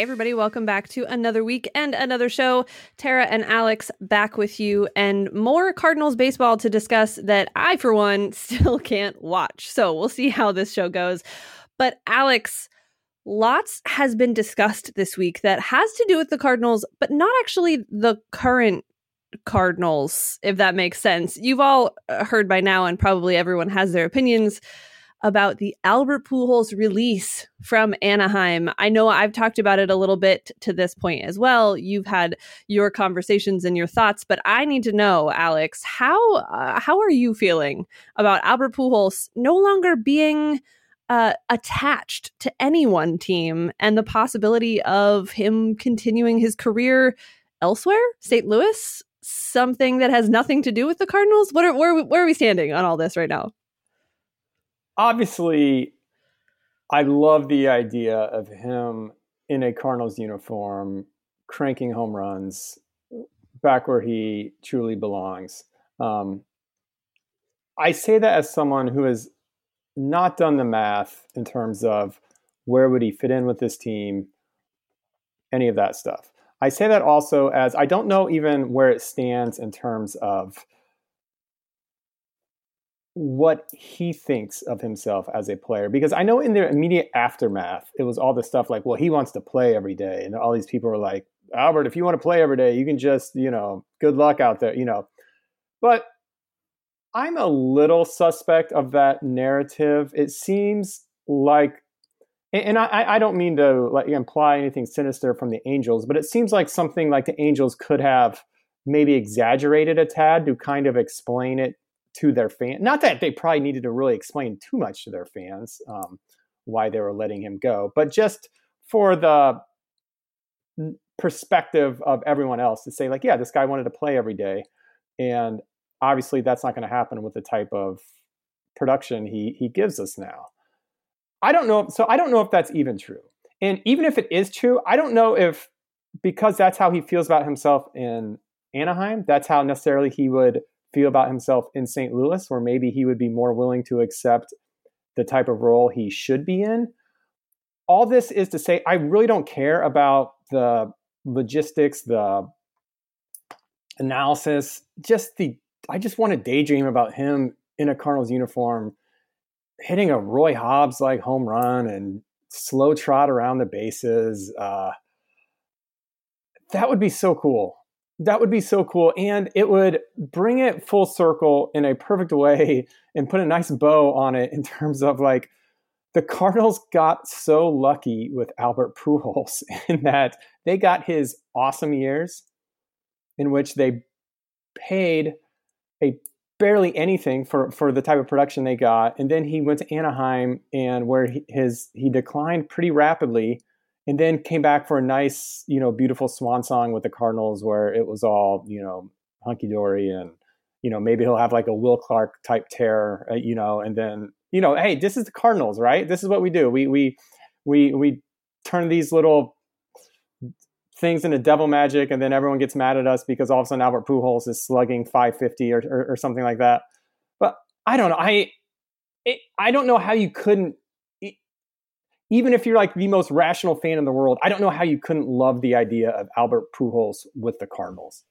Hey, everybody, welcome back to another week and another show. Tara and Alex back with you, and more Cardinals baseball to discuss that I, for one, still can't watch. So we'll see how this show goes. But, Alex, lots has been discussed this week that has to do with the Cardinals, but not actually the current Cardinals, if that makes sense. You've all uh, heard by now, and probably everyone has their opinions about the Albert Pujols release from Anaheim. I know I've talked about it a little bit to this point as well. You've had your conversations and your thoughts, but I need to know, Alex, how uh, how are you feeling about Albert Pujols no longer being uh, attached to any one team and the possibility of him continuing his career elsewhere, St. Louis, something that has nothing to do with the Cardinals? What are, where where are we standing on all this right now? Obviously, I love the idea of him in a Cardinals uniform, cranking home runs back where he truly belongs. Um, I say that as someone who has not done the math in terms of where would he fit in with this team, any of that stuff. I say that also as I don't know even where it stands in terms of what he thinks of himself as a player because I know in the immediate aftermath it was all the stuff like well he wants to play every day and all these people were like Albert if you want to play every day you can just you know good luck out there you know? But I'm a little suspect of that narrative. It seems like and I, I don't mean to like imply anything sinister from the Angels but it seems like something like the Angels could have maybe exaggerated a tad to kind of explain it to their fan. Not that they probably needed to really explain too much to their fans um, why they were letting him go, but just for the perspective of everyone else to say, like, yeah, this guy wanted to play every day, and obviously that's not going to happen with the type of production he he gives us now. I don't know. So I don't know if that's even true. And even if it is true, I don't know if because that's how he feels about himself in Anaheim, that's how necessarily he would feel about himself in St. Louis, where maybe he would be more willing to accept the type of role he should be in. All this is to say, I really don't care about the logistics, the analysis, just the, I just want to daydream about him in a Cardinals uniform hitting a Roy Hobbs like home run and slow trot around the bases. Uh, that would be so cool. That would be so cool. And it would bring it full circle in a perfect way and put a nice bow on it in terms of like the Cardinals got so lucky with Albert Pujols in that they got his awesome years in which they paid a barely anything for, for the type of production they got. And then he went to Anaheim and where he, his he declined pretty rapidly and then came back for a nice, you know, beautiful swan song with the Cardinals where it was all, you know, hunky dory and, you know, maybe he'll have like a Will Clark type tear, uh, you know, and then, you know, hey, this is the Cardinals, right? This is what we do. We, we, we, we turn these little things into devil magic and then everyone gets mad at us because all of a sudden Albert Pujols is slugging 550 or, or, or something like that. But I don't know. I, it, I don't know how you couldn't even if you're like the most rational fan in the world, I don't know how you couldn't love the idea of Albert Pujols with the Cardinals.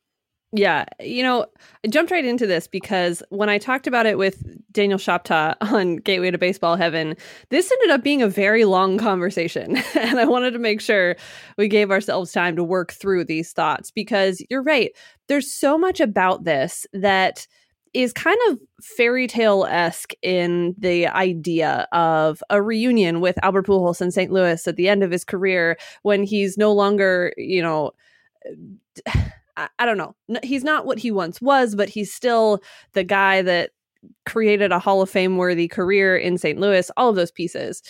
Yeah, you know, I jumped right into this because when I talked about it with Daniel Shoptaw on Gateway to Baseball Heaven, this ended up being a very long conversation. and I wanted to make sure we gave ourselves time to work through these thoughts because you're right. There's so much about this that is kind of fairy tale esque in the idea of a reunion with Albert Pujols in St. Louis at the end of his career when he's no longer, you know, I, don't know, he's not what he once was, but he's still the guy that created a Hall of Fame worthy career in St. Louis, all of those pieces.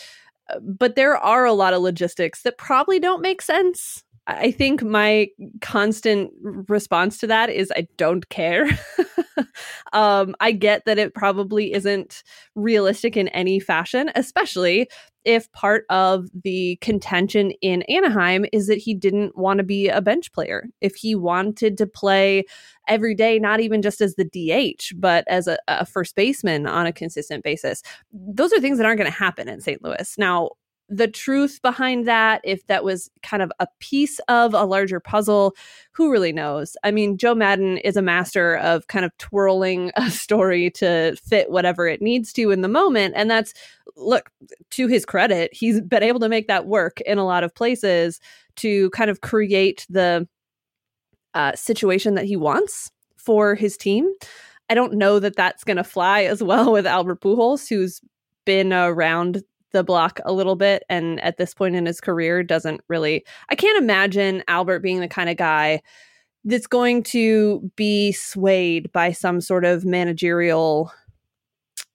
Uh, but there are a lot of logistics that probably don't make sense I think my constant response to that is I don't care. um, I get that it probably isn't realistic in any fashion, especially if part of the contention in Anaheim is that he didn't want to be a bench player. If he wanted to play every day, not even just as the DH, but as a, a first baseman on a consistent basis, those are things that aren't going to happen in St. Louis. Now, the truth behind that, if that was kind of a piece of a larger puzzle, who really knows? I mean, Joe Maddon is a master of kind of twirling a story to fit whatever it needs to in the moment. And that's, look, to his credit, he's been able to make that work in a lot of places to kind of create the uh, situation that he wants for his team. I don't know that that's going to fly as well with Albert Pujols, who's been around the block a little bit and at this point in his career doesn't really I can't imagine Albert being the kind of guy that's going to be swayed by some sort of managerial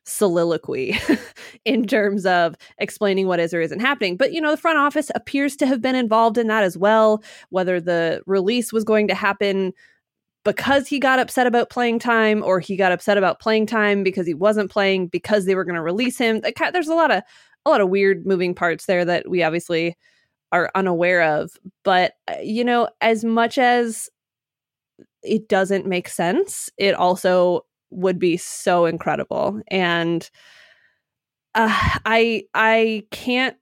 soliloquy in terms of explaining what is or isn't happening. But, you know, the front office appears to have been involved in that as well, whether the release was going to happen because he got upset about playing time or he got upset about playing time because he wasn't playing because they were going to release him. There's a lot of a lot of weird moving parts there that we obviously are unaware of. But, uh, you know, as much as it doesn't make sense, it also would be so incredible. And uh, I I can't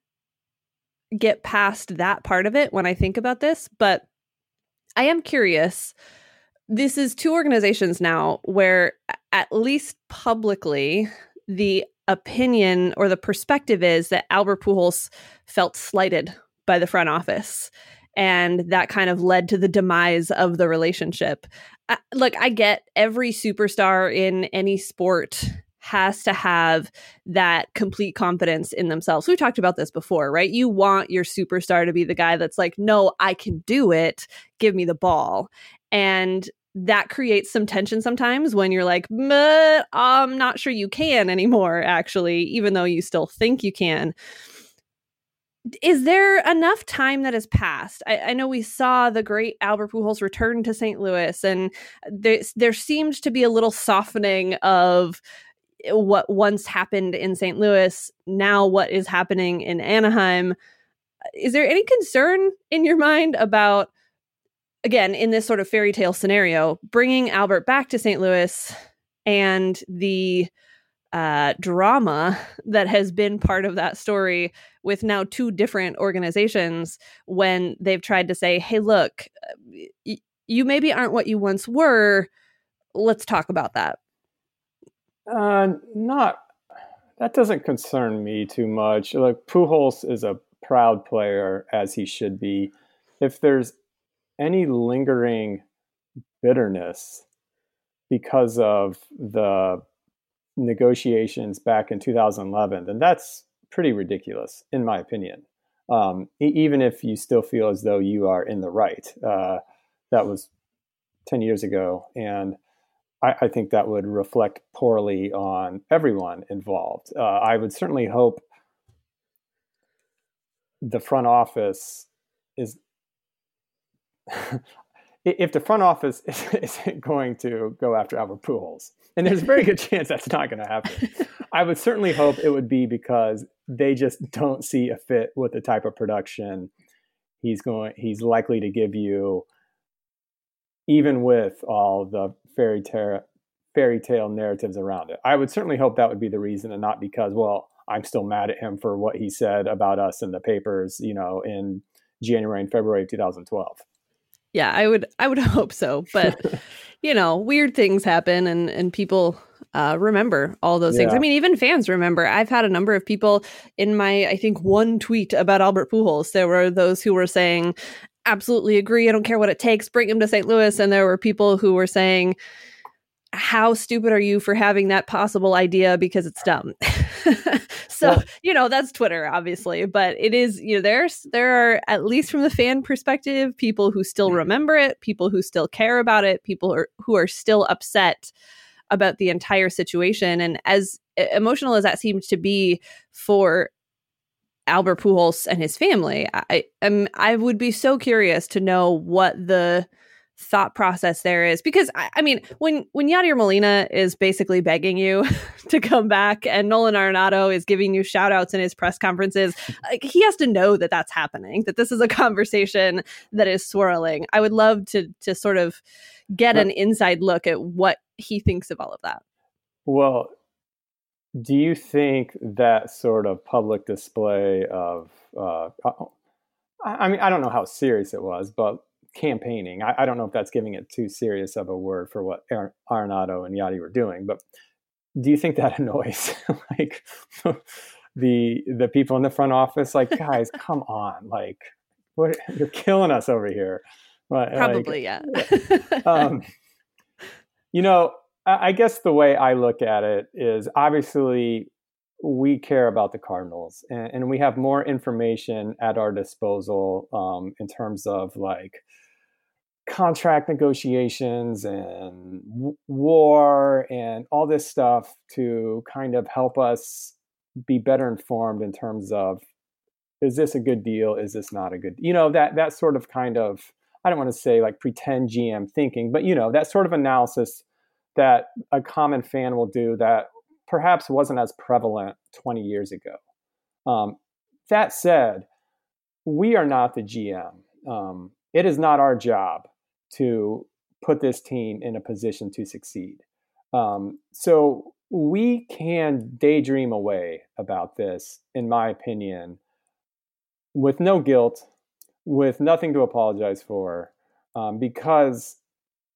get past that part of it when I think about this, but I am curious. This is two organizations now where at least publicly the opinion or the perspective is that Albert Pujols felt slighted by the front office and that kind of led to the demise of the relationship. I, look, I get every superstar in any sport has to have that complete confidence in themselves. We talked about this before, right? You want your superstar to be the guy that's like, "No, I can do it. Give me the ball." And that creates some tension sometimes when you're like, I'm not sure you can anymore, actually, even though you still think you can. Is there enough time that has passed? I, I know we saw the great Albert Pujols return to St. Louis, and there, there seemed to be a little softening of eh, what once happened in St. Louis, now what is happening in Anaheim. Is there any concern in your mind about again, in this sort of fairy tale scenario, bringing Albert back to St. Louis and the uh, drama that has been part of that story with now two different organizations when they've tried to say, hey, look, y- you maybe aren't what you once were. Let's talk about that. Uh, not that doesn't concern me too much. Like Pujols is a proud player as he should be. If there's any lingering bitterness because of the negotiations back in 2011, then that's pretty ridiculous, in my opinion. Um, even if you still feel as though you are in the right, uh, that was 10 years ago. And I, I, think that would reflect poorly on everyone involved. Uh, I would certainly hope the front office is if the front office isn't going to go after Albert Pujols, and there's a very good chance that's not going to happen, I would certainly hope it would be because they just don't see a fit with the type of production he's going. He's likely to give you, even with all the fairy tale fairy tale narratives around it. I would certainly hope that would be the reason, and not because well, I'm still mad at him for what he said about us in the papers, you know, in January and February of 2012 yeah i would i would hope so but you know weird things happen and and people uh, remember all those yeah. things. I mean even fans remember. I've had a number of people in my i think one tweet about albert pujols. There were those who were saying absolutely agree. I don't care what it takes. Bring him to st louis. And there were people who were saying how stupid are you for having that possible idea because it's dumb? So well, you know that's twitter obviously but it is you know there's there are at least from the fan perspective people who still mm-hmm. remember it people who still care about it people are, who are still upset about the entire situation. And as emotional as that seems to be for Albert Pujols and his family I am I would be so curious to know what the thought process there is because I, I, mean when when Yadier Molina is basically begging you to come back and Nolan Arenado is giving you shout outs in his press conferences like, he has to know that that's happening that this is a conversation that is swirling. I would love to to sort of get an inside look at what he thinks of all of that. Well do you think that sort of public display of uh, I mean, I don't know how serious it was, but campaigning. I, I, don't know if that's giving it too serious of a word for what Arenado and Yadi were doing, but do you think that annoys like the the people in the front office? Like, guys, come on, like, what you're killing us over here. Probably, like, yeah. um, you know, I, I guess the way I look at it is obviously we care about the Cardinals and, and, we have more information at our disposal um, in terms of like contract negotiations and w- war and all this stuff to kind of help us be better informed in terms of is this a good deal is this not a good you know that that sort of kind of i don't want to say like pretend gm thinking but you know that sort of analysis that a common fan will do that perhaps wasn't as prevalent 20 years ago. Um, that said, we are not the GM. Um, it is not our job to put this team in a position to succeed. Um, so we can daydream away about this, in my opinion, with no guilt, with nothing to apologize for, um, because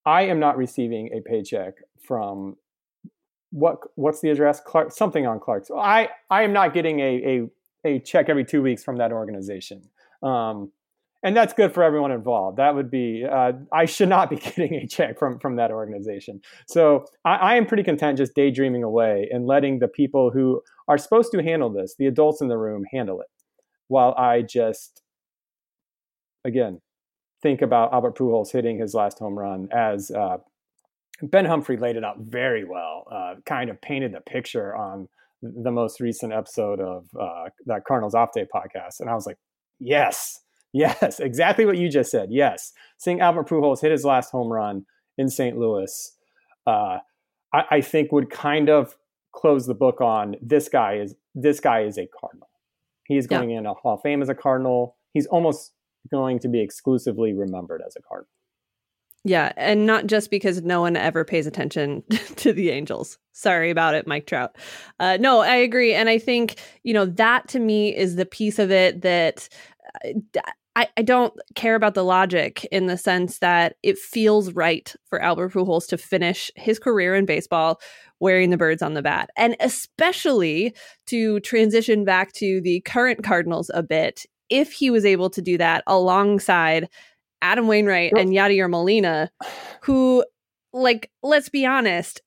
I am not receiving a paycheck from what what's the address? Clark something on Clark's. I I am not getting a a, a check every two weeks from that organization. Um, and that's good for everyone involved. That would be uh, I should not be getting a check from from that organization. So I, I, am pretty content just daydreaming away and letting the people who are supposed to handle this, the adults in the room, handle it, while I just again think about Albert Pujols hitting his last home run as uh, Ben Humphrey laid it out very well, uh, kind of painted the picture on the most recent episode of uh, that Cardinals Off Day podcast. And I was like, yes, yes, exactly what you just said. Yes. Seeing Albert Pujols hit his last home run in St. Louis, uh, I, I, think would kind of close the book on this guy is this guy is a Cardinal. He is going yeah. in a Hall of Fame as a Cardinal. He's almost going to be exclusively remembered as a Cardinal. Yeah, and not just because no one ever pays attention to the Angels. Sorry about it, Mike Trout. Uh, no, I agree, and I think you know that to me is the piece of it that. I, I don't care about the logic in the sense that it feels right for Albert Pujols to finish his career in baseball wearing the birds on the bat, and especially to transition back to the current Cardinals a bit if he was able to do that alongside Adam Wainwright and Yadier Molina, who, like, let's be honest,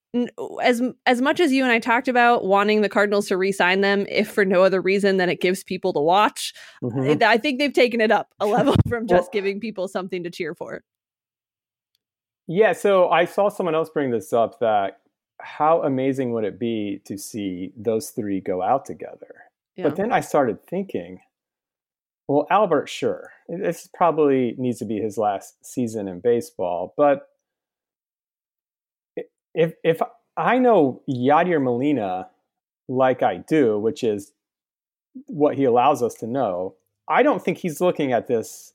as as much as you and I talked about wanting the Cardinals to re-sign them, if for no other reason than it gives people to watch, mm-hmm. I think they've taken it up a level from just well, giving people something to cheer for. Yeah, so I saw someone else bring this up that how amazing would it be to see those three go out together? Yeah. But then I started thinking, well, Albert, sure. This probably needs to be his last season in baseball. But if if I know Yadier Molina like I do, which is what he allows us to know, I don't think he's looking at this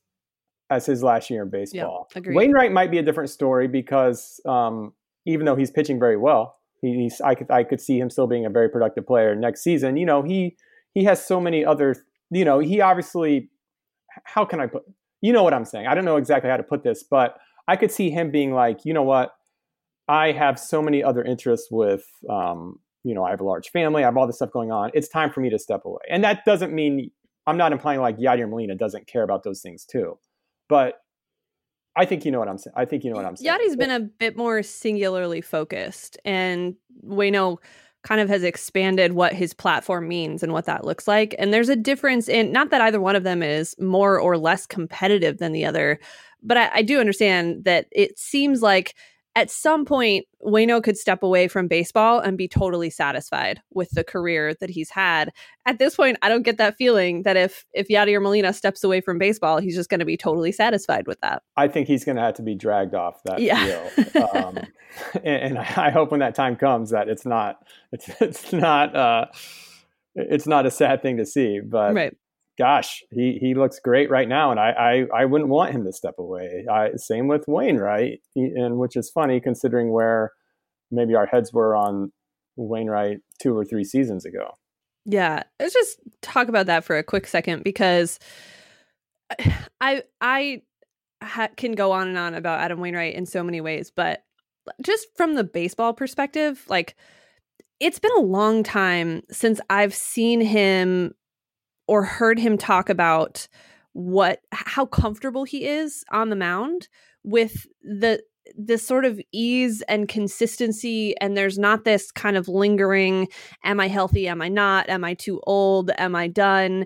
as his last year in baseball. Yeah, Wainwright might be a different story because um, even though he's pitching very well, he's I could I could see him still being a very productive player next season. You know, he he has so many other you know, he obviously, how can I put, you know what I'm saying? I don't know exactly how to put this, but I could see him being like, you know what? I have so many other interests with, um, you know, I have a large family, I have all this stuff going on. It's time for me to step away. And that doesn't mean, I'm not implying like Yadier Molina doesn't care about those things too. But I think you know what I'm saying. I think you know what I'm saying. Yadi's been a bit more singularly focused, and we know kind of has expanded what his platform means and what that looks like. And there's a difference in not that either one of them is more or less competitive than the other, but I, I do understand that it seems like at some point, Wayno could step away from baseball and be totally satisfied with the career that he's had. At this point, I don't get that feeling that if if Yadier Molina steps away from baseball, he's just going to be totally satisfied with that. I think he's going to have to be dragged off that yeah. field, um, and, and, I hope when that time comes that it's not it's it's not uh, it's not a sad thing to see. But right gosh, he, he looks great right now, and I, I, I wouldn't want him to step away. I, same with Wainwright, and which is funny considering where maybe our heads were on Wainwright two or three seasons ago. Yeah, let's just talk about that for a quick second because I I ha- can go on and on about Adam Wainwright in so many ways, but just from the baseball perspective, like it's been a long time since I've seen him or heard him talk about what how comfortable he is on the mound with the this sort of ease and consistency and there's not this kind of lingering am i healthy? Am i not? Am i too old? Am i done?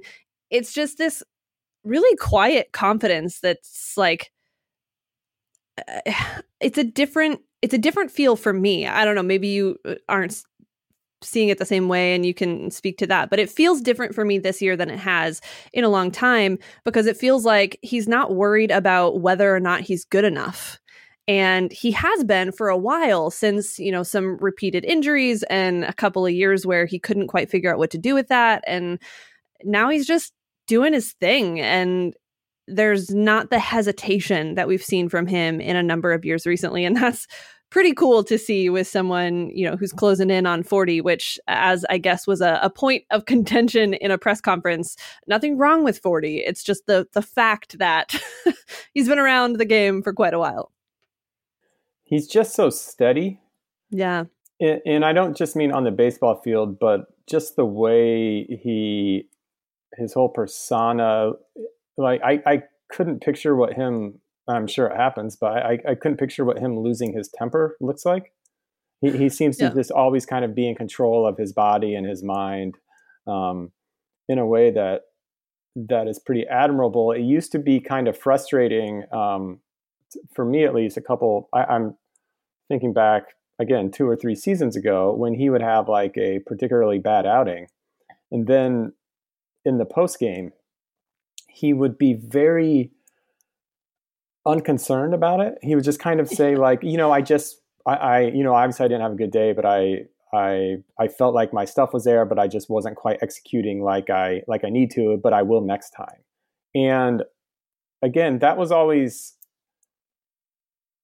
It's just this really quiet confidence that's like it's a different it's a different feel for me. I don't know maybe you uh, aren't seeing it the same way and you can speak to that. But it feels different for me this year than it has in a long time because it feels like he's not worried about whether or not he's good enough. And he has been for a while since you know some repeated injuries and a couple of years where he couldn't quite figure out what to do with that. And now he's just doing his thing. And there's not the hesitation that we've seen from him in a number of years recently. And that's pretty cool to see with someone you know who's closing in on 40 which as i guess was a, a point of contention in a press conference nothing wrong with 40 it's just the the fact that he's been around the game for quite a while. He's just so steady. Yeah. And, and i don't just mean on the baseball field but just the way he his whole persona like i i couldn't picture what him I'm sure it happens, but I, I couldn't picture what him losing his temper looks like. He, he seems yeah. to just always kind of be in control of his body and his mind um, in a way that that is pretty admirable. It used to be kind of frustrating um, for me, at least. A couple, I, I'm thinking back again two or three seasons ago when he would have like a particularly bad outing, and then in the post game, he would be very unconcerned about it. He would just kind of say like, you know, I just, I, I, you know, obviously I didn't have a good day, but I, I, I felt like my stuff was there, but I just wasn't quite executing like I, like I need to, but I will next time. And again, that was always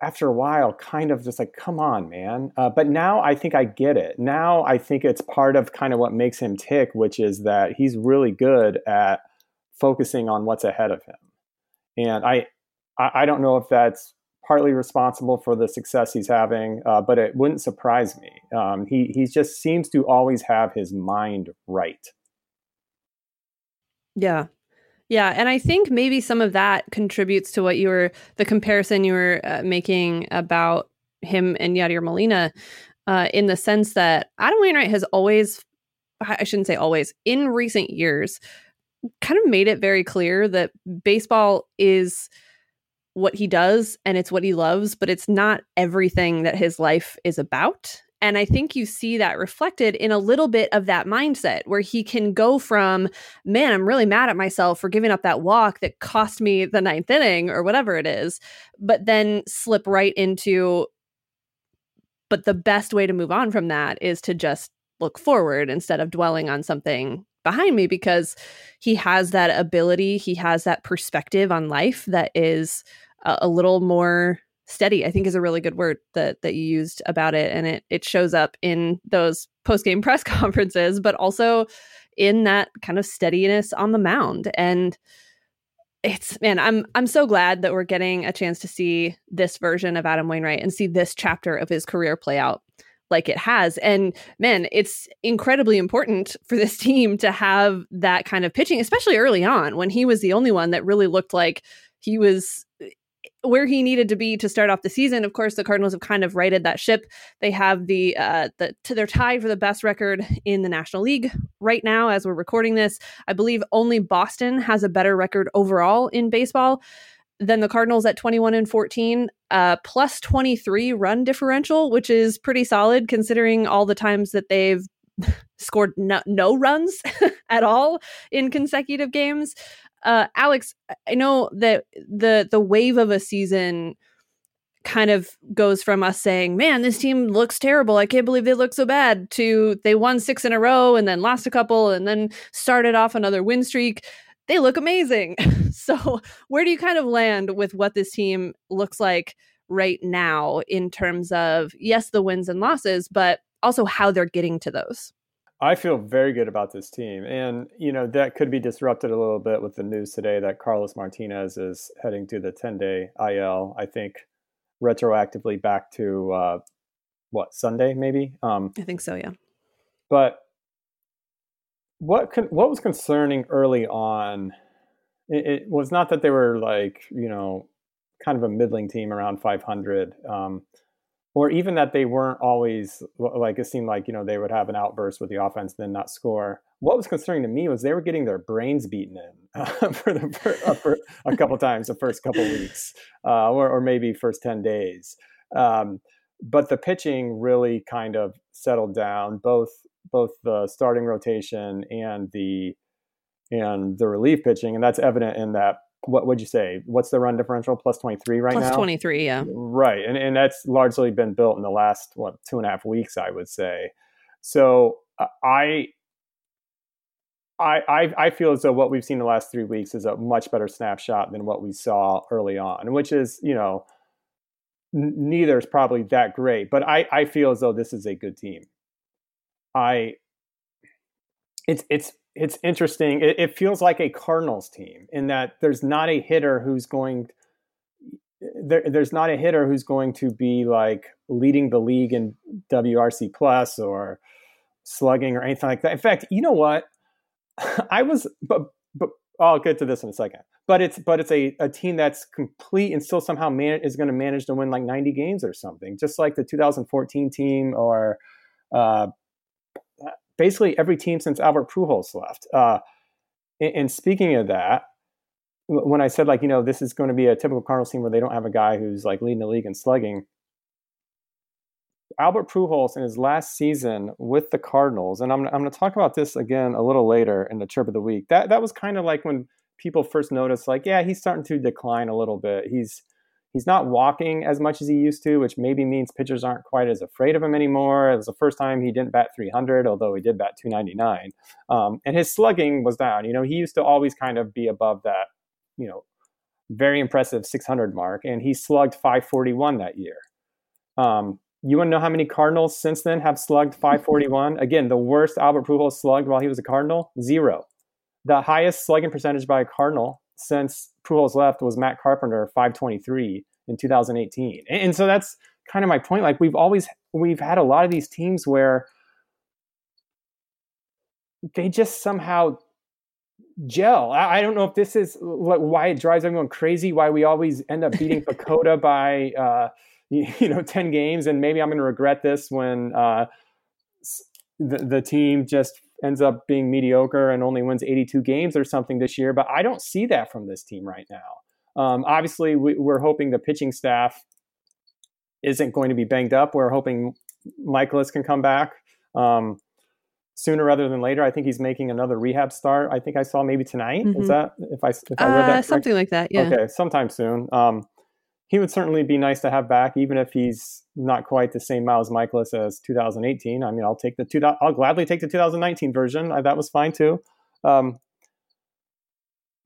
after a while kind of just like come on man uh, but now i think i get it now i think it's part of kind of what makes him tick which is that he's really good at focusing on what's ahead of him and i I, I don't know if that's partly responsible for the success he's having, uh, but it wouldn't surprise me. Um, he he just seems to always have his mind right. Yeah. Yeah, and I think maybe some of that contributes to what you were the comparison you were uh, making about him and Yadier Molina, uh, in the sense that Adam Wainwright has always, I shouldn't say always, in recent years, kind of made it very clear that baseball is what he does and it's what he loves, but it's not everything that his life is about. And I think you see that reflected in a little bit of that mindset where he can go from, man, I'm really mad at myself for giving up that walk that cost me the ninth inning or whatever it is, but then slip right into, but the best way to move on from that is to just look forward instead of dwelling on something behind me because he has that ability, he has that perspective on life that is a, little more steady i think is a really good word that that you used about it and it it shows up in those post game press conferences but also in that kind of steadiness on the mound. And it's man i'm i'm so glad that we're getting a chance to see this version of adam wainwright and see this chapter of his career play out like it has. And man it's incredibly important for this team to have that kind of pitching especially early on when he was the only one that really looked like he was where he needed to be to start off the season. Of course, the Cardinals have kind of righted that ship. They have the uh the they're tied for the best record in the National League right now as we're recording this. I believe only Boston has a better record overall in baseball than the Cardinals at 21 and 14, uh plus 23 run differential, which is pretty solid considering all the times that they've scored no, no runs at all in consecutive games. Uh, Alex, I know that the the wave of a season kind of goes from us saying, "Man, this team looks terrible. I can't believe they look so bad," to they won six in a row and then lost a couple and then started off another win streak. They look amazing. so, where do you kind of land with what this team looks like right now in terms of yes, the wins and losses, but also how they're getting to those? I feel very good about this team. And, you know, that could be disrupted a little bit with the news today that Carlos Martinez is heading to the 10 day IL, I think retroactively back to uh, what, Sunday, maybe? Um, I think so, yeah. But what, con- what was concerning early on, it, it, was not that they were like, you know, kind of a middling team around 500. Um, or even that they weren't always like it seemed like you know they would have an outburst with the offense and then not score. What was concerning to me was they were getting their brains beaten in uh, for the for, uh, for a couple times the first couple weeks uh, or, or, maybe first 10 days. Um, but the pitching really kind of settled down. Both both the starting rotation and the and the relief pitching and that's evident in that what would you say? What's the run differential? Plus 23 right Plus now? Plus 23, yeah. Right. And, and that's largely been built in the last, what, two and a half weeks, I would say. So uh, I, I, I feel as though what we've seen the last three weeks is a much better snapshot than what we saw early on, which is, you know, n- neither is probably that great, but I, I feel as though this is a good team. I, it's, it's, it's interesting. It, it, feels like a Cardinals team in that there's not a hitter who's going. There, there's not a hitter who's going to be like leading the league in WRC plus or slugging or anything like that. In fact, you know what? I was, but but I'll get to this in a second. But it's but it's a, a team that's complete and still somehow man, is going to manage to win like 90 games or something, just like the 2014 team or uh, basically every team since Albert Pujols left. Uh, and, and, speaking of that, when I said like you know this is going to be a typical Cardinals team where they don't have a guy who's like leading the league in slugging, Albert Pujols in his last season with the Cardinals, and I'm I'm going to talk about this again a little later in the chirp of the week. That that was kind of like when people first noticed like yeah he's starting to decline a little bit. He's He's not walking as much as he used to, which maybe means pitchers aren't quite as afraid of him anymore. It was the first time he didn't bat 300, although he did bat 299. Um, and his slugging was down. You know, he used to always kind of be above that, you know, very impressive 600 mark, and he slugged 541 that year. Um, you want to know how many Cardinals since then have slugged 541? Again, the worst Albert Pujols slugged while he was a Cardinal, zero. The highest slugging percentage by a Cardinal since Pujols left was Matt Carpenter, 523 in 2018. And, and so that's kind of my point. Like we've always we've had a lot of these teams where they just somehow gel. I, I don't know if this is why it drives everyone crazy. Why we always end up beating PECOTA by uh, you, you, know 10 games, and maybe I'm going to regret this when uh, the the team just ends up being mediocre and only wins 82 games or something this year. But I don't see that from this team right now. Um, obviously, we, are hoping the pitching staff isn't going to be banged up. We're hoping Mikolas can come back um, sooner rather than later. I think he's making another rehab start. I think I saw maybe tonight. Mm-hmm. Is that if I if I read that uh, something like that? Yeah. Okay, sometime soon. Um, he would certainly be nice to have back, even if he's not quite the same Miles Mikolas as 2018. I mean, I'll take the two. I'll gladly take the 2019 version. I, that was fine too. Um,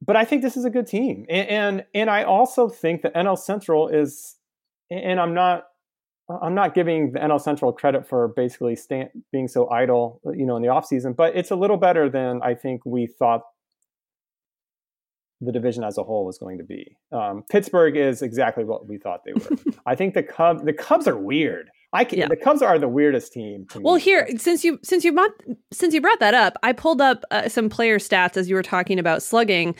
but I think this is a good team, and, and and I also think the NL Central is, and I'm not I'm not giving the NL Central credit for basically stand, being so idle, you know, in the offseason, but it's a little better than I think we thought the division as a whole was going to be. Um, Pittsburgh is exactly what we thought they were. I think the Cubs the Cubs are weird. I can, yeah. the Cubs are the weirdest team. well, here since you since you brought since you brought that up, I pulled up uh, some player stats as you were talking about slugging.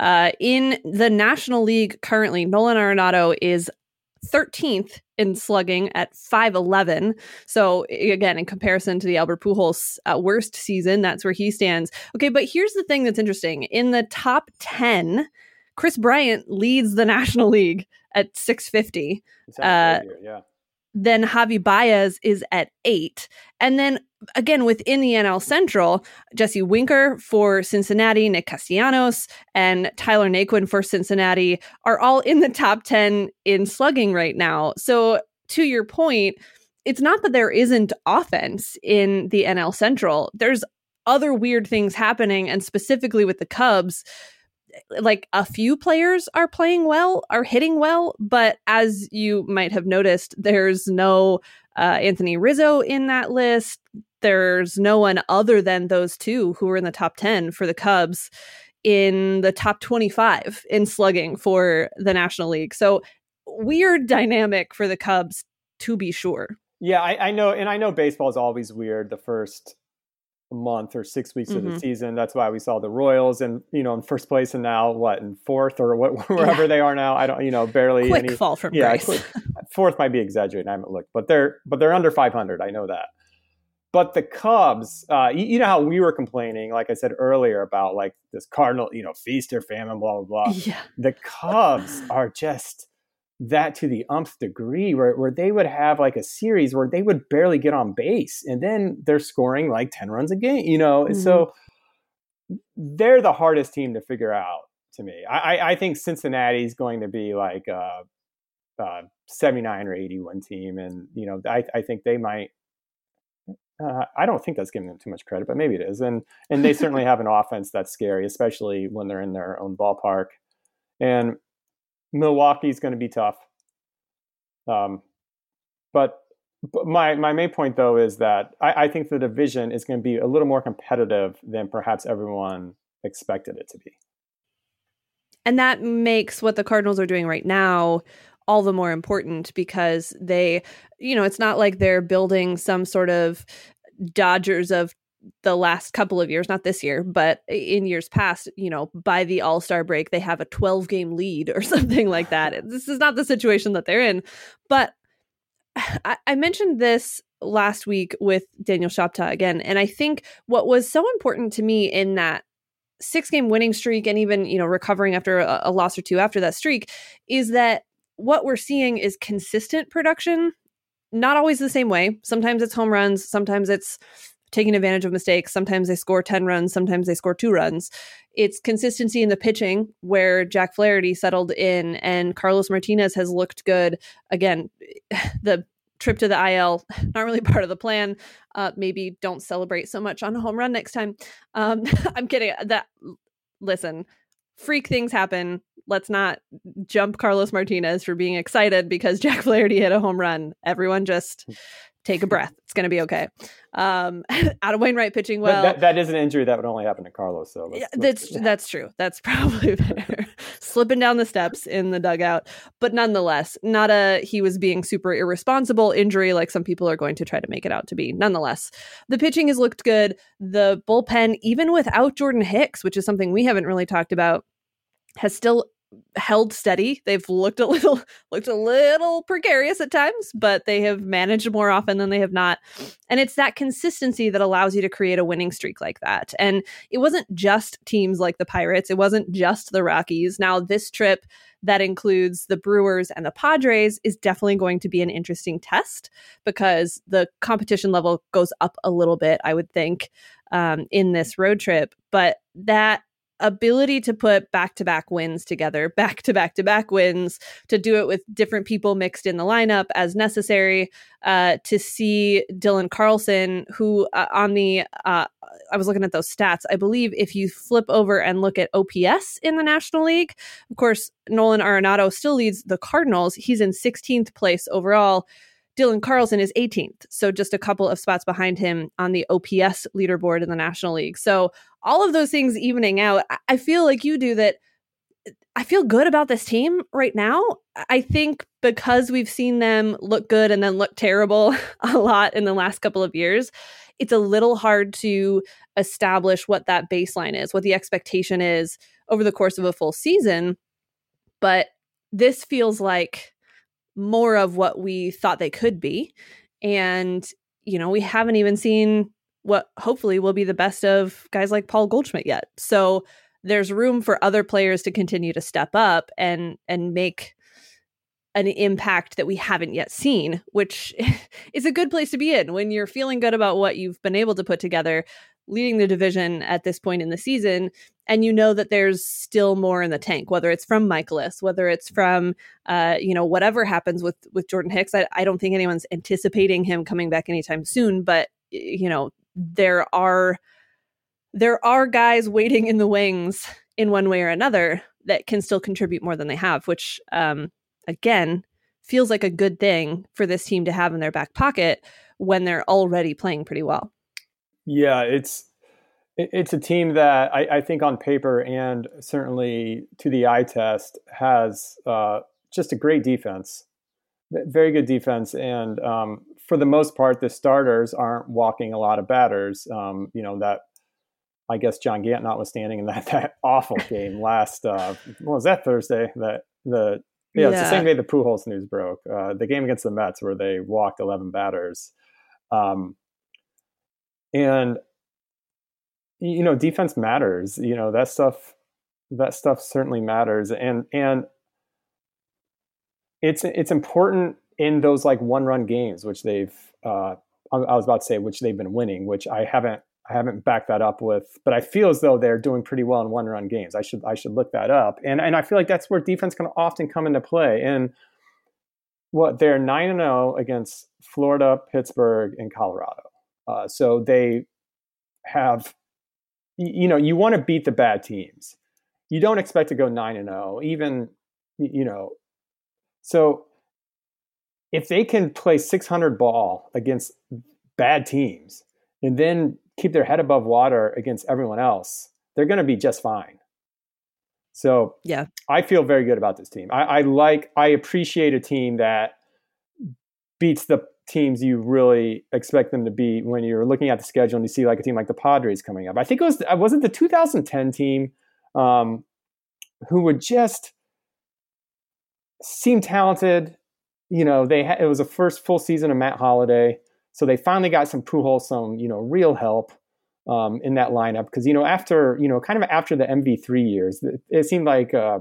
Uh, in the National League currently, Nolan Arenado is 13th in slugging at 5'11. So, again, in comparison to the Albert Pujols uh, worst season, that's where he stands. Okay, but here's the thing that's interesting. In the top 10, Kris Bryant leads the National League at 650. Uh, yeah. Then Javi Baez is at eight. And then again, within the NL Central, Jesse Winker for Cincinnati, Nick Castellanos, and Tyler Naquin for Cincinnati are all in the top 10 in slugging right now. So, to your point, it's not that there isn't offense in the NL Central. There's other weird things happening, and specifically with the Cubs, like a few players are playing well, are hitting well, but as you might have noticed, there's no uh, Anthony Rizzo in that list there's no one other than those two who are in the top 10 for the Cubs in the top 25 in slugging for the National League. So weird dynamic for the Cubs to be sure. Yeah, I, I know, and I know baseball is always weird the first month or six weeks mm-hmm. of the mm-hmm. season. That's why we saw the Royals and you know in first place and now what in fourth or what wherever yeah. they are now. I don't you know barely quick any, fall from yeah, grace. Quick, fourth might be exaggerating. I haven't looked, but they're but they're under 500. I know that. But the Cubs, uh, you, you, know how we were complaining, like I said earlier, about like this Cardinal, you know, feast or famine, blah blah blah. Yeah. The Cubs are just that to the umph degree where, where they would have like a series where they would barely get on base and then they're scoring like 10 runs a game you know mm-hmm. so they're the hardest team to figure out to me i, I think cincinnati's going to be like a, a 79 or 81 team and you know i, I think they might uh, I don't think that's giving them too much credit, but maybe it is. And and they certainly have an offense that's scary, especially when they're in their own ballpark. And Milwaukee's going to be tough. Um, but, but my my main point though is that I, I think the division is going to be a little more competitive than perhaps everyone expected it to be. And that makes what the Cardinals are doing right now all the more important because they, you know, it's not like they're building some sort of Dodgers of the last couple of years, not this year, but in years past, you know, by the All Star break, they have a 12 game lead or something like that. This is not the situation that they're in. But I, I mentioned this last week with Daniel Shoptaw again. And I think what was so important to me in that six game winning streak and even, you know, recovering after a, a loss or two after that streak is that what we're seeing is consistent production not always the same way. Sometimes it's home runs, sometimes it's taking advantage of mistakes. Sometimes they score 10 runs, sometimes they score two runs. It's consistency in the pitching where Jack Flaherty settled in and Carlos Martinez has looked good. Again, the trip to the IL, not really part of the plan. Uh, maybe don't celebrate so much on a home run next time. Um, I'm kidding. That listen, freak things happen. Let's not jump Carlos Martinez for being excited because Jack Flaherty hit a home run. Everyone just take a breath. It's going to be okay. Um, Adam Wainwright pitching well. That, that is an injury that would only happen to Carlos. So let's, yeah, that's yeah. that's true. That's probably better. Slipping down the steps in the dugout, but nonetheless, not a he was being super irresponsible injury like some people are going to try to make it out to be. Nonetheless, the pitching has looked good. The bullpen, even without Jordan Hicks, which is something we haven't really talked about, has still held steady. They've looked a little looked a little precarious at times, but they have managed more often than they have not. And it's that consistency that allows you to create a winning streak like that. And it wasn't just teams like the Pirates, it wasn't just the Rockies. Now this trip that includes the Brewers and the Padres is definitely going to be an interesting test because the competition level goes up a little bit, I would think, um, in this road trip. But that ability to put back to back wins together, back to back to back wins, to do it with different people mixed in the lineup as necessary, uh, to see Dylan Carlson, who uh, on the, uh, I was looking at those stats. I believe if you flip over and look at OPS in the National League, of course, Nolan Arenado still leads the Cardinals. He's in 16th place overall. Dylan Carlson is 18th, so just a couple of spots behind him on the OPS leaderboard in the National League. So all of those things evening out, I feel like you do that. I feel good about this team right now. I think because we've seen them look good and then look terrible a lot in the last couple of years, it's a little hard to establish what that baseline is, what the expectation is over the course of a full season. But this feels like more of what we thought they could be. And, you know, we haven't even seen what hopefully will be the best of guys like Paul Goldschmidt yet. So there's room for other players to continue to step up and and make an impact that we haven't yet seen, which is a good place to be in when you're feeling good about what you've been able to put together, leading the division at this point in the season and you know that there's still more in the tank whether it's from Mikolas, whether it's from uh, you know whatever happens with with jordan hicks I, I don't think anyone's anticipating him coming back anytime soon but you know there are there are guys waiting in the wings in one way or another that can still contribute more than they have which um again feels like a good thing for this team to have in their back pocket when they're already playing pretty well. Yeah, it's it's a team that I, I, think on paper and certainly to the eye test has uh, just a great defense, very good defense, and um, for the most part, the starters aren't walking a lot of batters. Um, you know that I guess John Gant notwithstanding in that that awful game last uh, what was that Thursday that the yeah, yeah. it's the same day the Pujols news broke uh, the game against the Mets where they walked eleven batters, um, and you know defense matters. You know that stuff that stuff certainly matters, and and it's it's important in those like one run games which they've uh, I was about to say which they've been winning, which I haven't I haven't backed that up with, but I feel as though they're doing pretty well in one run games. I should I should look that up. And and I feel like that's where defense can often come into play. And what they're nine and zero oh against Florida, Pittsburgh, and Colorado. Uh, so they have, you know, you want to beat the bad teams. You don't expect to go nine and zero, oh, even you know. So if they can play 600 ball against bad teams and then keep their head above water against everyone else, they're going to be just fine. So yeah, I feel very good about this team. I, I like, I appreciate a team that beats the teams you really expect them to beat when you're looking at the schedule and you see like a team like the Padres coming up. I think it was uh, wasn't the 2010 team um, who would just seem talented. You know, they ha- it was the first full season of Matt Holliday, So they finally got some Pujols, some you know real help um, in that lineup because you know after you know kind of after the MV3 years, it, it seemed like uh,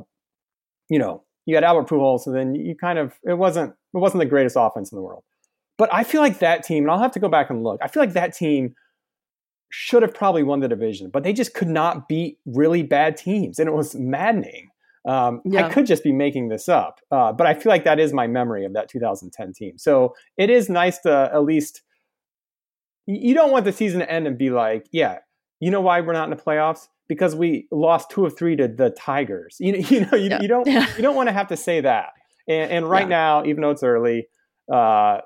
you know you had Albert Pujols, so then you kind of it wasn't it wasn't the greatest offense in the world. But I feel like that team, and I'll have to go back and look. I feel like that team should have probably won the division, but they just could not beat really bad teams, and it was maddening. Um, yeah. I could just be making this up, uh, but I feel like that is my memory of that 2010 team. So it is nice to at least. You don't want the season to end and be like, yeah, you know why we're not in the playoffs? Because we lost two of three to the Tigers. You know, you know, you, yeah. you don't you don't want to have to say that. And, and right yeah. now, even though it's early, uh,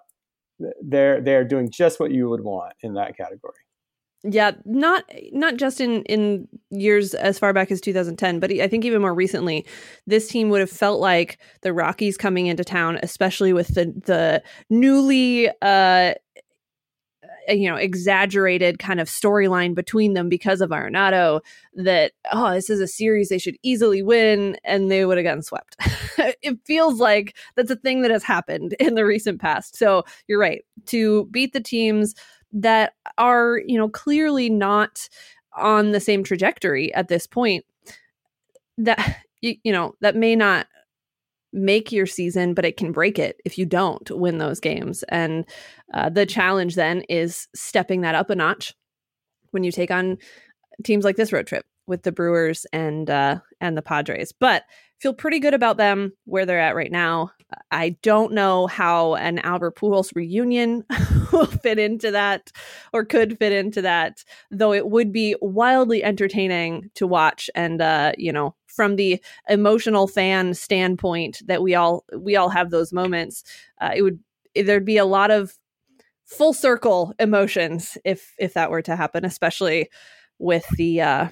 they're they're doing just what you would want in that category. Yeah, not not just in in years as far back as 2010, but I think even more recently, this team would have felt like the Rockies coming into town, especially with the the newly uh you know exaggerated kind of storyline between them because of Arenado that oh this is a series they should easily win and they would have gotten swept. it feels like that's a thing that has happened in the recent past. So you're right to beat the teams that are, you know, clearly not on the same trajectory at this point that you, you know, that may not make your season, but it can break it if you don't win those games. And uh, the challenge then is stepping that up a notch when you take on teams like this road trip with the Brewers and uh, and the Padres. But feel pretty good about them where they're at right now. I don't know how an Albert Pujols reunion will fit into that or could fit into that, though it would be wildly entertaining to watch. And uh, you know, from the emotional fan standpoint that we all we all have those moments, uh, it would there'd be a lot of full circle emotions if if that were to happen, especially with the uh,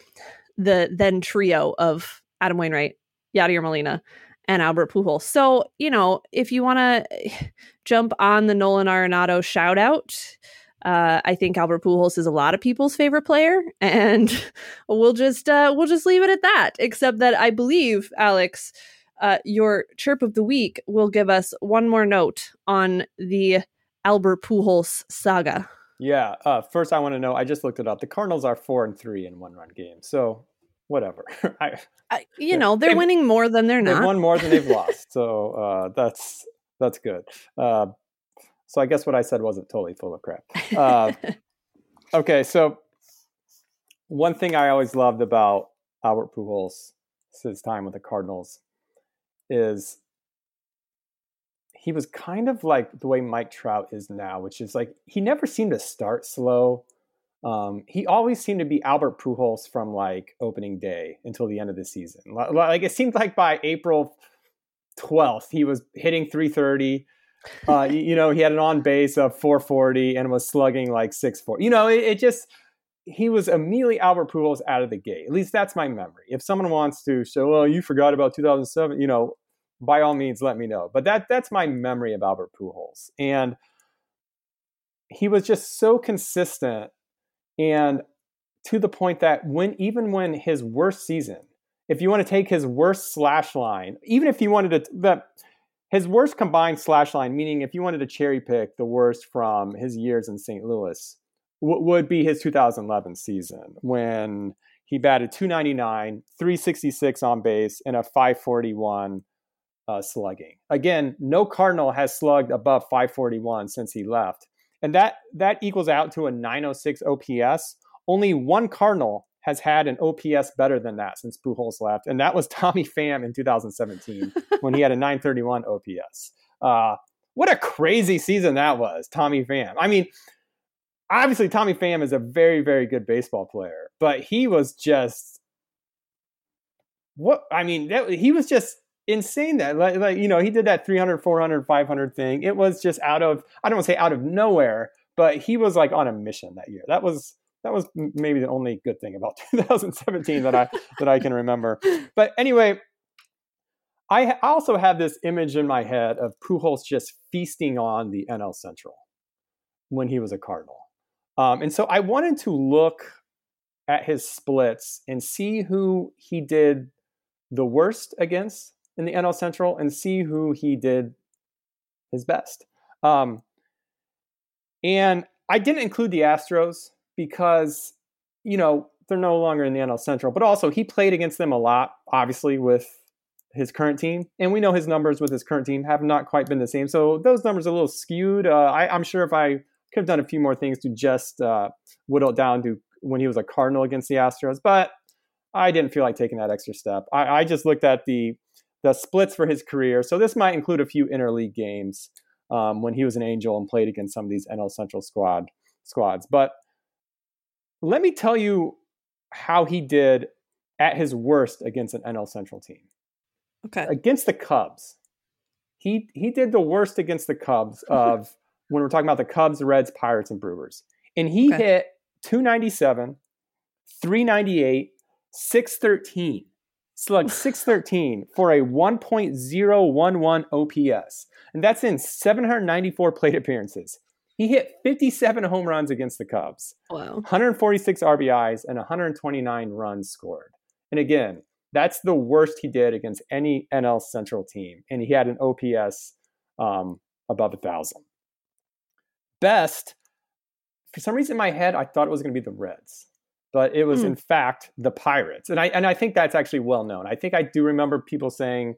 the then trio of Adam Wainwright, Yadier Molina, and Albert Pujols. So, you know, if you want to jump on the Nolan Arenado shout out, uh, I think Albert Pujols is a lot of people's favorite player, and we'll just uh, we'll just leave it at that. Except that I believe Alex, uh, your chirp of the week will give us one more note on the Albert Pujols saga. Yeah. Uh, first, I want to know. I just looked it up. The Cardinals are four and three in one run games. So whatever. I, I, you know, they're winning more than they're not. They've won more than they've lost. So uh, that's that's good. Uh, so I guess what I said wasn't totally full of crap. Uh, okay, so one thing I always loved about Albert Pujols, his time with the Cardinals, is he was kind of like the way Mike Trout is now, which is like he never seemed to start slow. Um, he always seemed to be Albert Pujols from like opening day until the end of the season. Like it seemed like by April 12th, he was hitting 330. Uh, you, know, he had an on base of 440 and was slugging like 640. You know, it, it just he was immediately Albert Pujols out of the gate. At least that's my memory. If someone wants to say, "Well, you forgot about 2007," you know, by all means, let me know. But that that's my memory of Albert Pujols, and he was just so consistent, and to the point that when even when his worst season, if you want to take his worst slash line, even if you wanted to that his worst combined slash line, meaning if you wanted to cherry pick the worst from his years in St. Louis, w- would be his 2011 season when he batted 299, 366 on base, and a 541 uh, slugging. Again, no Cardinal has slugged above 541 since he left, and that that equals out to a 906 OPS. Only one Cardinal has had an OPS better than that since Pujols left, and that was Tommy Pham in 2017 when he had a 931 OPS. Uh, what a crazy season that was, Tommy Pham. I mean, obviously Tommy Pham is a very, very good baseball player, but he was just what I mean, that, he was just insane that like, like, you know he did that 300 400 500 thing. It was just out of i don't want to say out of nowhere but he was like on a mission that year. That was that was maybe the only good thing about 2017 that I that I can remember. But anyway, I also have this image in my head of Pujols just feasting on the NL Central when he was a Cardinal, um, and so I wanted to look at his splits and see who he did the worst against in the NL Central and see who he did his best. Um, and I didn't include the Astros because, you know, they're no longer in the NL Central, but also he played against them a lot, obviously, with his current team. And we know his numbers with his current team have not quite been the same. So those numbers are a little skewed. Uh, I, am sure if I could have done a few more things to just uh, whittle it down to when he was a Cardinal against the Astros, but I didn't feel like taking that extra step. I, I just looked at the the splits for his career. So this might include a few interleague games um, when he was an Angel and played against some of these NL Central squad squads. But let me tell you how he did at his worst against an NL Central team. Okay. Against the Cubs. He he did the worst against the Cubs of when we're talking about the Cubs, Reds, Pirates, and Brewers. And he okay. hit 297, 398, 613. Slugged 613 for a 1.011 OPS. And that's in 794 plate appearances. He hit 57 home runs against the Cubs. Wow. 146 RBIs and 129 runs scored. And again, that's the worst he did against any NL Central team. And he had an OPS um, above a thousand. Best, for some reason in my head, I thought it was going to be the Reds, but it was mm. in fact the Pirates. And I and I think that's actually well known. I think I do remember people saying,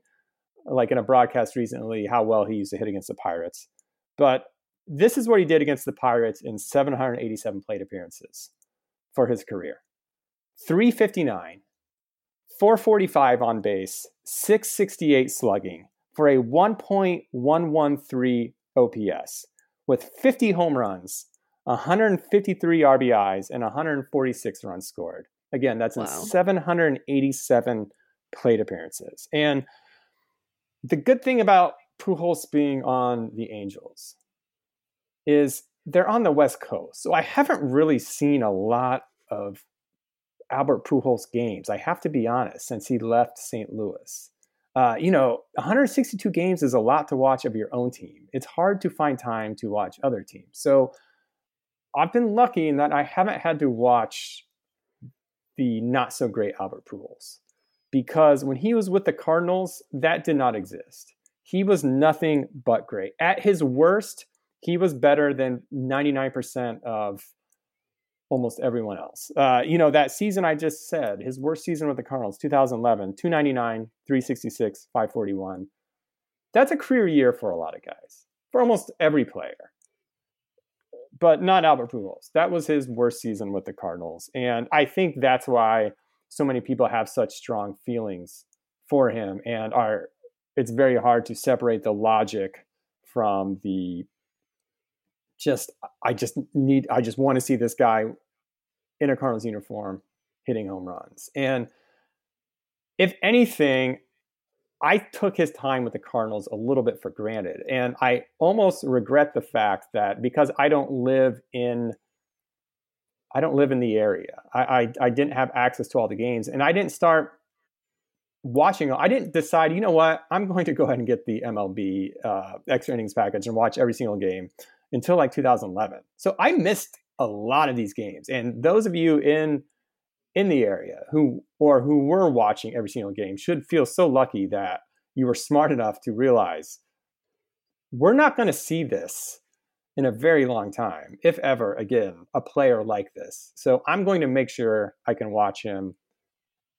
like in a broadcast recently, how well he used to hit against the Pirates. But this is what he did against the Pirates in 787 plate appearances for his career 359, 445 on base, 668 slugging for a 1.113 OPS with 50 home runs, 153 RBIs, and 146 runs scored. Again, that's wow. in 787 plate appearances. And the good thing about Pujols being on the Angels is they're on the West Coast. So I haven't really seen a lot of Albert Pujols games. I have to be honest, since he left St. Louis. Uh, you know, 162 games is a lot to watch of your own team. It's hard to find time to watch other teams. So I've been lucky in that I haven't had to watch the not so great Albert Pujols because when he was with the Cardinals, that did not exist. He was nothing but great. At his worst, he was better than 99% of almost everyone else. Uh, you know, that season I just said, his worst season with the Cardinals, 2011, 299, 366, 541. That's a career year for a lot of guys, for almost every player. But not Albert Pujols. That was his worst season with the Cardinals. And I think that's why so many people have such strong feelings for him and are it's very hard to separate the logic from the just I just need I just want to see this guy in a Cardinals uniform hitting home runs. And if anything, I took his time with the Cardinals a little bit for granted. And I almost regret the fact that because I don't live in I don't live in the area. I, I, I didn't have access to all the games, and I didn't start watching. I didn't decide. You know what? I'm going to go ahead and get the MLB uh, extra innings package and watch every single game until like 2011. So I missed a lot of these games. And those of you in in the area who or who were watching every single game should feel so lucky that you were smart enough to realize we're not going to see this in a very long time, if ever again, a player like this. So I'm going to make sure I can watch him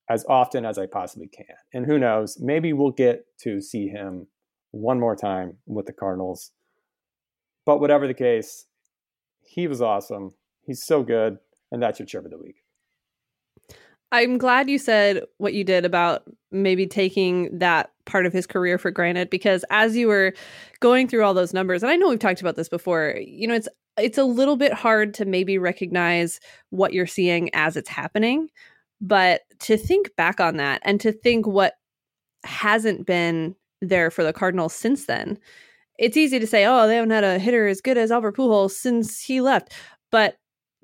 as often as I possibly can. And who knows, maybe we'll get to see him one more time with the Cardinals. But whatever the case, he was awesome. He's so good. And that's your chip of the week. I'm glad you said what you did about maybe taking that part of his career for granted because as you were going through all those numbers and I know we've talked about this before, you know, it's it's a little bit hard to maybe recognize what you're seeing as it's happening, but to think back on that and to think what hasn't been there for the Cardinals since then. It's easy to say, "Oh, they haven't had a hitter as good as Albert Pujols since he left." But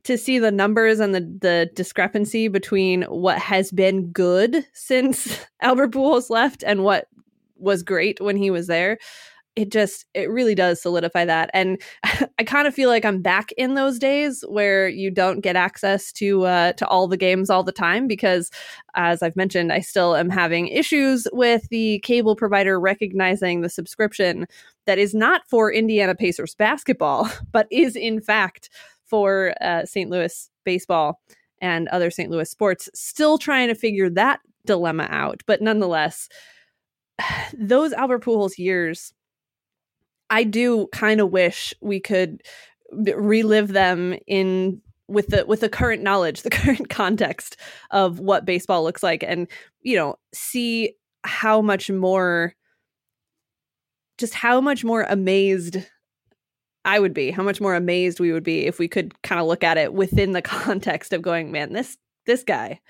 to see the numbers and the the discrepancy between what has been good since Albert Pujols left and what was great when he was there. It just it really does solidify that. And i kind of feel like i'm back in those days where you don't get access to uh, to all the games all the time because as i've mentioned i still am having issues with the cable provider recognizing the subscription that is not for indiana pacers basketball but is in fact for uh, St. Louis baseball and other St. Louis sports, still trying to figure that dilemma out. But nonetheless, those Albert Pujols years, I do kind of wish we could relive them in with the with the current knowledge, the current context of what baseball looks like, and you know, see how much more, just how much more amazed I would be, how much more amazed we would be if we could kind of look at it within the context of going, man, this this guy,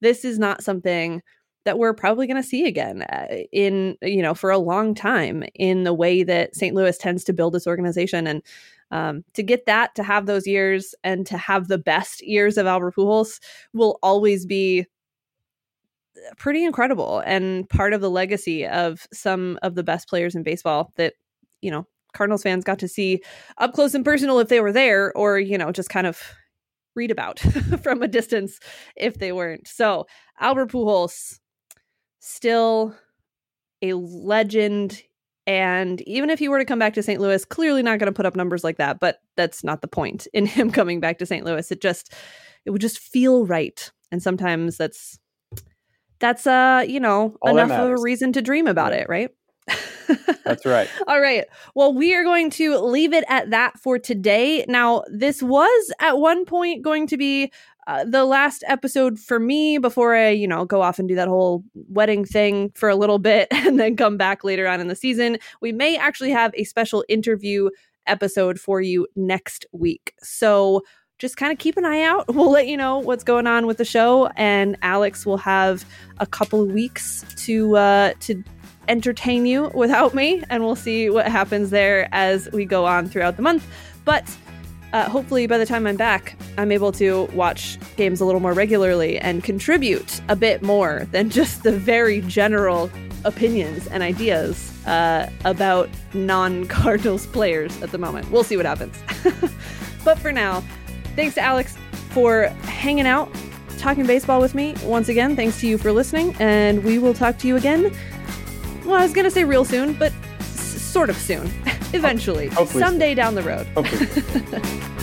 this is not something that we're probably going to see again uh, in you know for a long time in the way that St. Louis tends to build its organization and um, to get that to have those years and to have the best years of Albert Pujols will always be pretty incredible and part of the legacy of some of the best players in baseball that you know Cardinals fans got to see up close and personal if they were there, or, you know, just kind of read about from a distance if they weren't. So, Albert Pujols, still a legend. And even if he were to come back to St. Louis, clearly not going to put up numbers like that. But that's not the point in him coming back to St. Louis. It just, it would just feel right. And sometimes that's, that's, uh, you know, All enough of a reason to dream about it, right? That's right. All right. Well, we are going to leave it at that for today. Now, this was at one point going to be uh, the last episode for me before I, you know, go off and do that whole wedding thing for a little bit and then come back later on in the season. We may actually have a special interview episode for you next week. So, just kind of keep an eye out. We'll let you know what's going on with the show, and Alex will have a couple of weeks to uh, to entertain you without me, and we'll see what happens there as we go on throughout the month. But uh, hopefully, by the time I'm back, I'm able to watch games a little more regularly and contribute a bit more than just the very general opinions and ideas uh, about non Cardinals players at the moment. We'll see what happens. but for now, thanks to Alex for hanging out, talking baseball with me. Once again, thanks to you for listening, and we will talk to you again well, I was going to say real soon, but s- sort of soon. Eventually. Hopefully someday soon. down the road. Hopefully.